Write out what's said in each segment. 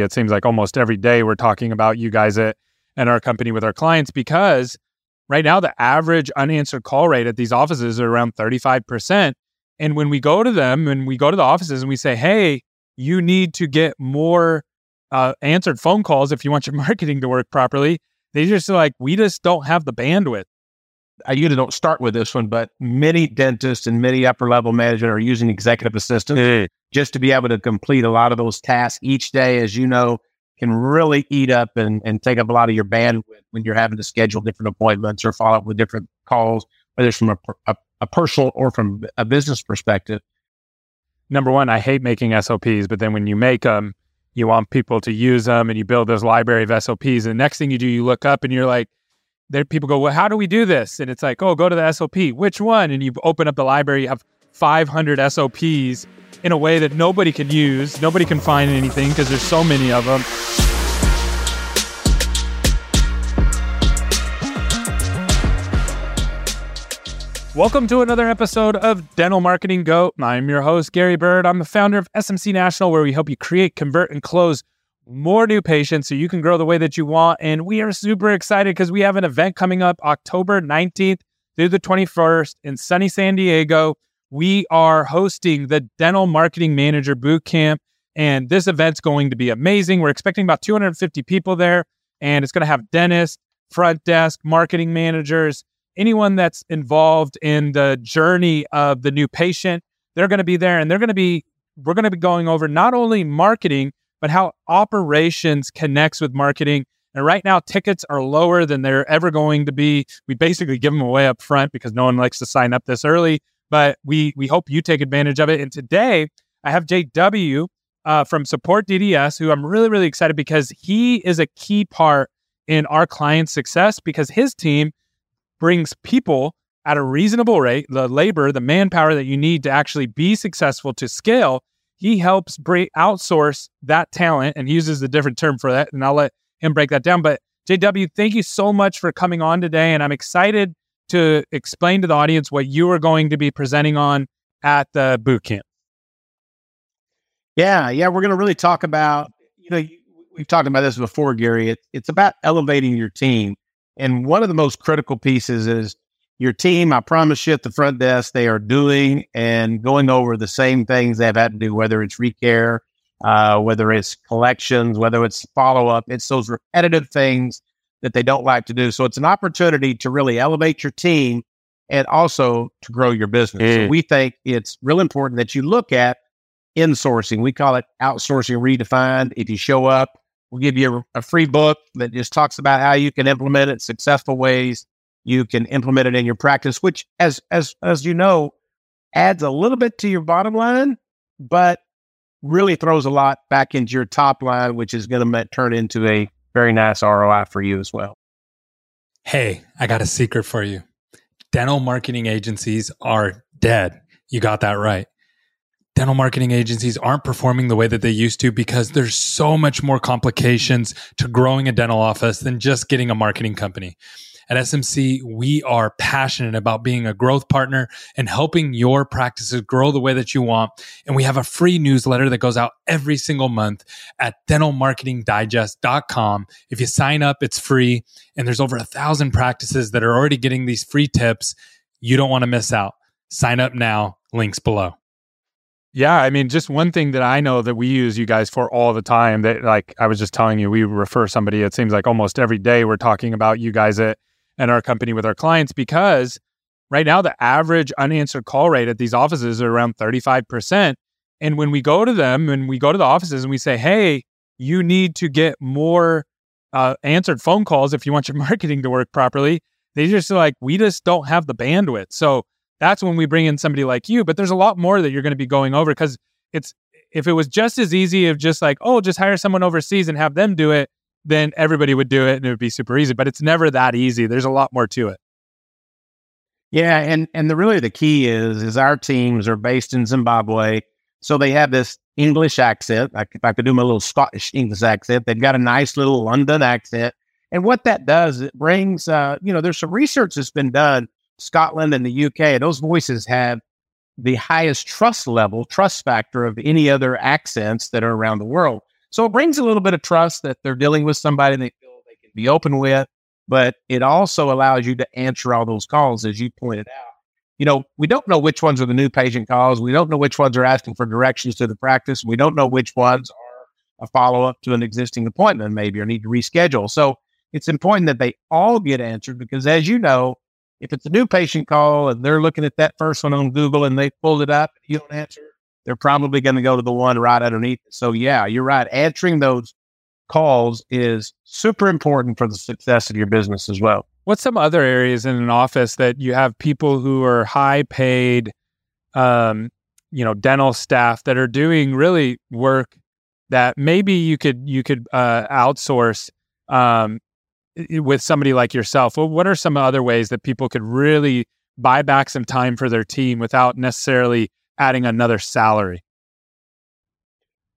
It seems like almost every day we're talking about you guys at and our company with our clients because right now the average unanswered call rate at these offices are around 35%. And when we go to them and we go to the offices and we say, hey, you need to get more uh, answered phone calls if you want your marketing to work properly, they just are like, we just don't have the bandwidth. I usually don't start with this one, but many dentists and many upper level management are using executive assistants mm. just to be able to complete a lot of those tasks each day. As you know, can really eat up and, and take up a lot of your bandwidth when you're having to schedule different appointments or follow up with different calls, whether it's from a, a, a personal or from a business perspective. Number one, I hate making SOPs, but then when you make them, you want people to use them and you build this library of SOPs. And the next thing you do, you look up and you're like, there people go, well, how do we do this? And it's like, oh, go to the SOP. Which one? And you open up the library, you have 500 SOPs in a way that nobody can use. Nobody can find anything because there's so many of them. Welcome to another episode of Dental Marketing Go. I'm your host, Gary Bird. I'm the founder of SMC National, where we help you create, convert, and close more new patients so you can grow the way that you want. And we are super excited because we have an event coming up October 19th through the 21st in sunny San Diego. We are hosting the Dental Marketing Manager Boot Camp, and this event's going to be amazing. We're expecting about 250 people there, and it's going to have dentists, front desk, marketing managers, anyone that's involved in the journey of the new patient. They're going to be there, and they're going to be we're going to be going over not only marketing but how operations connects with marketing. And right now, tickets are lower than they're ever going to be. We basically give them away up front because no one likes to sign up this early. But we we hope you take advantage of it. And today, I have JW uh, from Support DDS, who I'm really really excited because he is a key part in our client's success because his team brings people at a reasonable rate, the labor, the manpower that you need to actually be successful to scale he helps break outsource that talent and he uses a different term for that and i'll let him break that down but jw thank you so much for coming on today and i'm excited to explain to the audience what you are going to be presenting on at the boot camp. Yeah yeah we're going to really talk about you know we've talked about this before gary it, it's about elevating your team and one of the most critical pieces is your team, I promise you at the front desk, they are doing and going over the same things they've had to do, whether it's recare, uh, whether it's collections, whether it's follow up. It's those repetitive things that they don't like to do. So it's an opportunity to really elevate your team and also to grow your business. Mm. So we think it's real important that you look at insourcing. We call it outsourcing redefined. If you show up, we'll give you a, a free book that just talks about how you can implement it, successful ways you can implement it in your practice, which, as as as you know, adds a little bit to your bottom line, but really throws a lot back into your top line, which is going to turn into a very nice ROI for you as well. Hey, I got a secret for you. Dental marketing agencies are dead. You got that right. Dental marketing agencies aren't performing the way that they used to because there's so much more complications to growing a dental office than just getting a marketing company. At SMC, we are passionate about being a growth partner and helping your practices grow the way that you want. And we have a free newsletter that goes out every single month at dentalmarketingdigest.com. If you sign up, it's free. And there's over a thousand practices that are already getting these free tips. You don't want to miss out. Sign up now. Links below. Yeah, I mean, just one thing that I know that we use you guys for all the time that, like I was just telling you, we refer somebody, it seems like almost every day we're talking about you guys at and our company with our clients because right now the average unanswered call rate at these offices are around 35%. And when we go to them and we go to the offices and we say, hey, you need to get more uh, answered phone calls if you want your marketing to work properly, they just are like, we just don't have the bandwidth. So that's when we bring in somebody like you. But there's a lot more that you're going to be going over because it's if it was just as easy of just like, oh, just hire someone overseas and have them do it, then everybody would do it and it would be super easy. But it's never that easy. There's a lot more to it. Yeah, and and the really the key is is our teams are based in Zimbabwe, so they have this English accent. Like if I could do my little Scottish English accent, they've got a nice little London accent. And what that does, it brings, uh, you know, there's some research that's been done, Scotland and the UK. Those voices have the highest trust level, trust factor of any other accents that are around the world. So it brings a little bit of trust that they're dealing with somebody they feel they can be open with, but it also allows you to answer all those calls, as you pointed out. You know, we don't know which ones are the new patient calls. We don't know which ones are asking for directions to the practice. We don't know which ones are a follow up to an existing appointment, maybe, or need to reschedule. So it's important that they all get answered because, as you know, if it's a new patient call and they're looking at that first one on Google and they pulled it up you don't answer, they're probably going to go to the one right underneath. So, yeah, you're right. Answering those calls is super important for the success of your business as well. What's some other areas in an office that you have people who are high paid, um, you know, dental staff that are doing really work that maybe you could you could uh, outsource um, with somebody like yourself? Well, what are some other ways that people could really buy back some time for their team without necessarily adding another salary?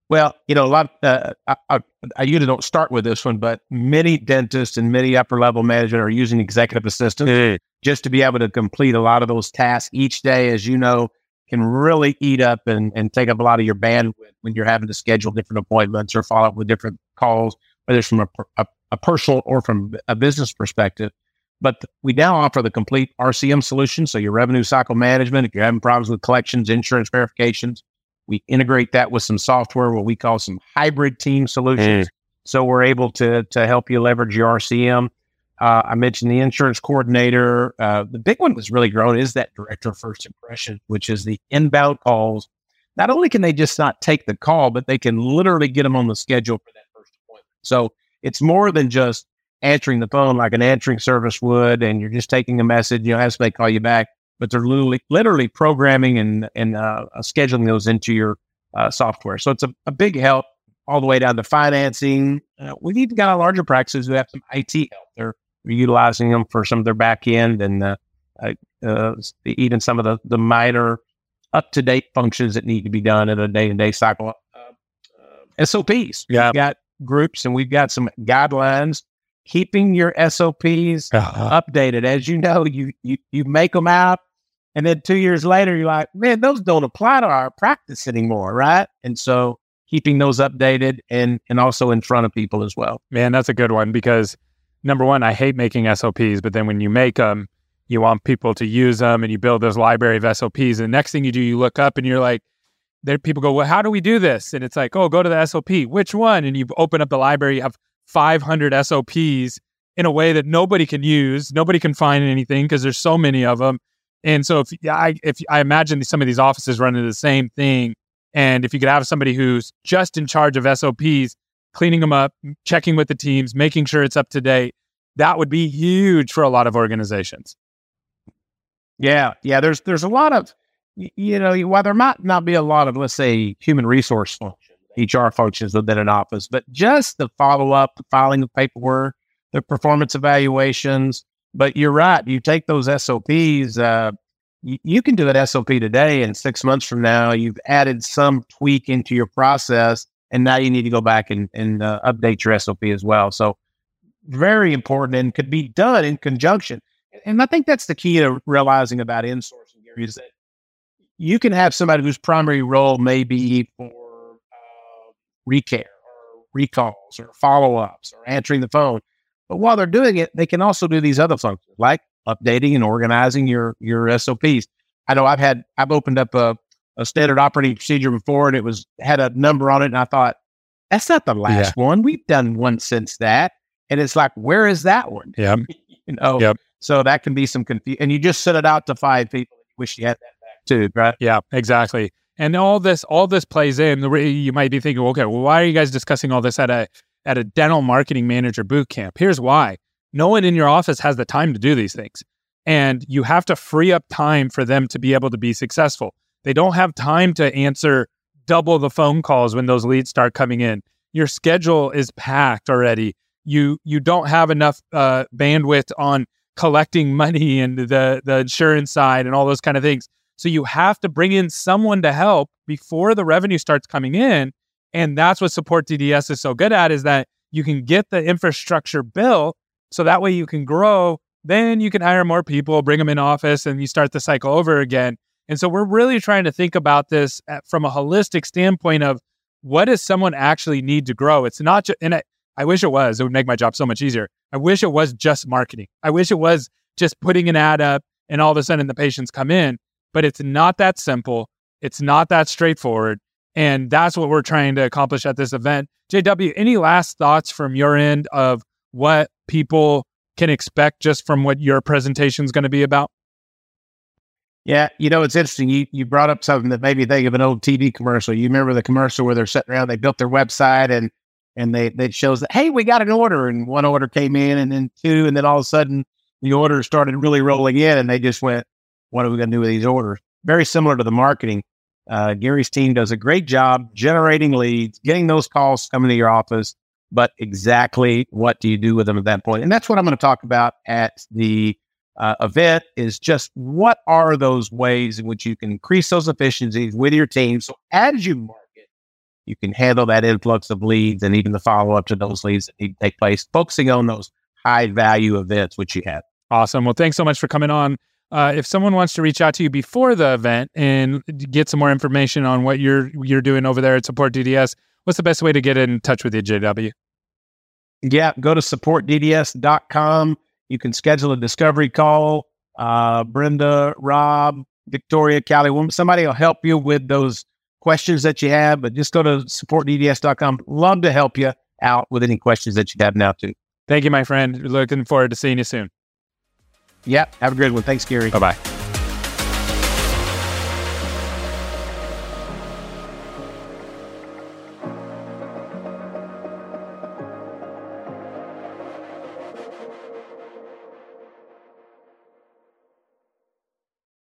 Well, you know, a lot. Uh, I, I, I, usually don't start with this one, but many dentists and many upper level management are using executive assistants mm. just to be able to complete a lot of those tasks each day. As you know, can really eat up and, and take up a lot of your bandwidth when you're having to schedule different appointments or follow up with different calls, whether it's from a, a, a personal or from a business perspective. But we now offer the complete RCM solution. So your revenue cycle management, if you're having problems with collections, insurance verifications, we integrate that with some software, what we call some hybrid team solutions. Mm. So we're able to to help you leverage your RCM. Uh, I mentioned the insurance coordinator. Uh, the big one that's really grown is that director of first impression, which is the inbound calls. Not only can they just not take the call, but they can literally get them on the schedule for that first appointment. So it's more than just answering the phone like an answering service would, and you're just taking a message. You know, have somebody call you back but they're literally, literally programming and, and uh, uh, scheduling those into your uh, software. So it's a, a, big help all the way down to financing. Uh, we've even got our larger practices who have some IT help. They're, utilizing them for some of their back end and uh, uh, even some of the, the minor up to date functions that need to be done in a day to day cycle. SOPs. Yeah. We've got groups and we've got some guidelines keeping your SOPs uh-huh. updated. As you know, you, you you make them out and then two years later, you're like, man, those don't apply to our practice anymore, right? And so keeping those updated and and also in front of people as well. Man, that's a good one because number one, I hate making SOPs, but then when you make them, you want people to use them and you build this library of SOPs. And the next thing you do, you look up and you're like, there people go, well, how do we do this? And it's like, oh, go to the SOP. Which one? And you open up the library, you have 500 SOPs in a way that nobody can use. Nobody can find anything because there's so many of them. And so if I if I imagine some of these offices run into the same thing, and if you could have somebody who's just in charge of SOPs, cleaning them up, checking with the teams, making sure it's up to date, that would be huge for a lot of organizations. Yeah, yeah. There's there's a lot of you know while there might not be a lot of let's say human resource HR functions within an office, but just the follow up, the filing of paperwork, the performance evaluations, but you're right. You take those SOPs, uh, you, you can do an SOP today, and six months from now, you've added some tweak into your process, and now you need to go back and, and uh, update your SOP as well. So, very important and could be done in conjunction. And I think that's the key to realizing about insourcing here is that you can have somebody whose primary role may be for recare or recalls or follow ups or answering the phone. But while they're doing it, they can also do these other functions like updating and organizing your your SOPs. I know I've had I've opened up a, a standard operating procedure before and it was had a number on it and I thought that's not the last yeah. one. We've done one since that. And it's like, where is that one? Yeah. you know, yep. so that can be some confusion. And you just send it out to five people. You wish you had that back too, right? Yeah, exactly. And all this, all this plays in. You might be thinking, okay, well, why are you guys discussing all this at a at a dental marketing manager boot camp. Here's why no one in your office has the time to do these things. And you have to free up time for them to be able to be successful. They don't have time to answer double the phone calls when those leads start coming in. Your schedule is packed already. You you don't have enough uh, bandwidth on collecting money and the the insurance side and all those kind of things. So you have to bring in someone to help before the revenue starts coming in and that's what support DDS is so good at is that you can get the infrastructure built so that way you can grow. Then you can hire more people, bring them in office, and you start the cycle over again. And so we're really trying to think about this at, from a holistic standpoint of what does someone actually need to grow? It's not just, and I, I wish it was, it would make my job so much easier. I wish it was just marketing. I wish it was just putting an ad up and all of a sudden the patients come in, but it's not that simple. It's not that straightforward. And that's what we're trying to accomplish at this event. JW, any last thoughts from your end of what people can expect just from what your presentation is going to be about? Yeah, you know, it's interesting. You you brought up something that made me think of an old TV commercial. You remember the commercial where they're sitting around, they built their website and and they they shows that hey, we got an order, and one order came in, and then two, and then all of a sudden the orders started really rolling in, and they just went, "What are we going to do with these orders?" Very similar to the marketing. Uh, Gary's team does a great job generating leads, getting those calls coming to your office, but exactly what do you do with them at that point? And that's what I'm going to talk about at the uh, event is just what are those ways in which you can increase those efficiencies with your team. So as you market, you can handle that influx of leads and even the follow up to those leads that need to take place, focusing on those high value events which you have. Awesome. Well, thanks so much for coming on. Uh, if someone wants to reach out to you before the event and get some more information on what you're you're doing over there at Support DDS, what's the best way to get in touch with you, JW? Yeah, go to supportdds.com you can schedule a discovery call. Uh, Brenda, Rob, Victoria, Callie, somebody will help you with those questions that you have, but just go to supportdds.com. Love to help you out with any questions that you have now, too. Thank you, my friend. Looking forward to seeing you soon. Yep. Have a great one. Thanks, Gary. Bye bye.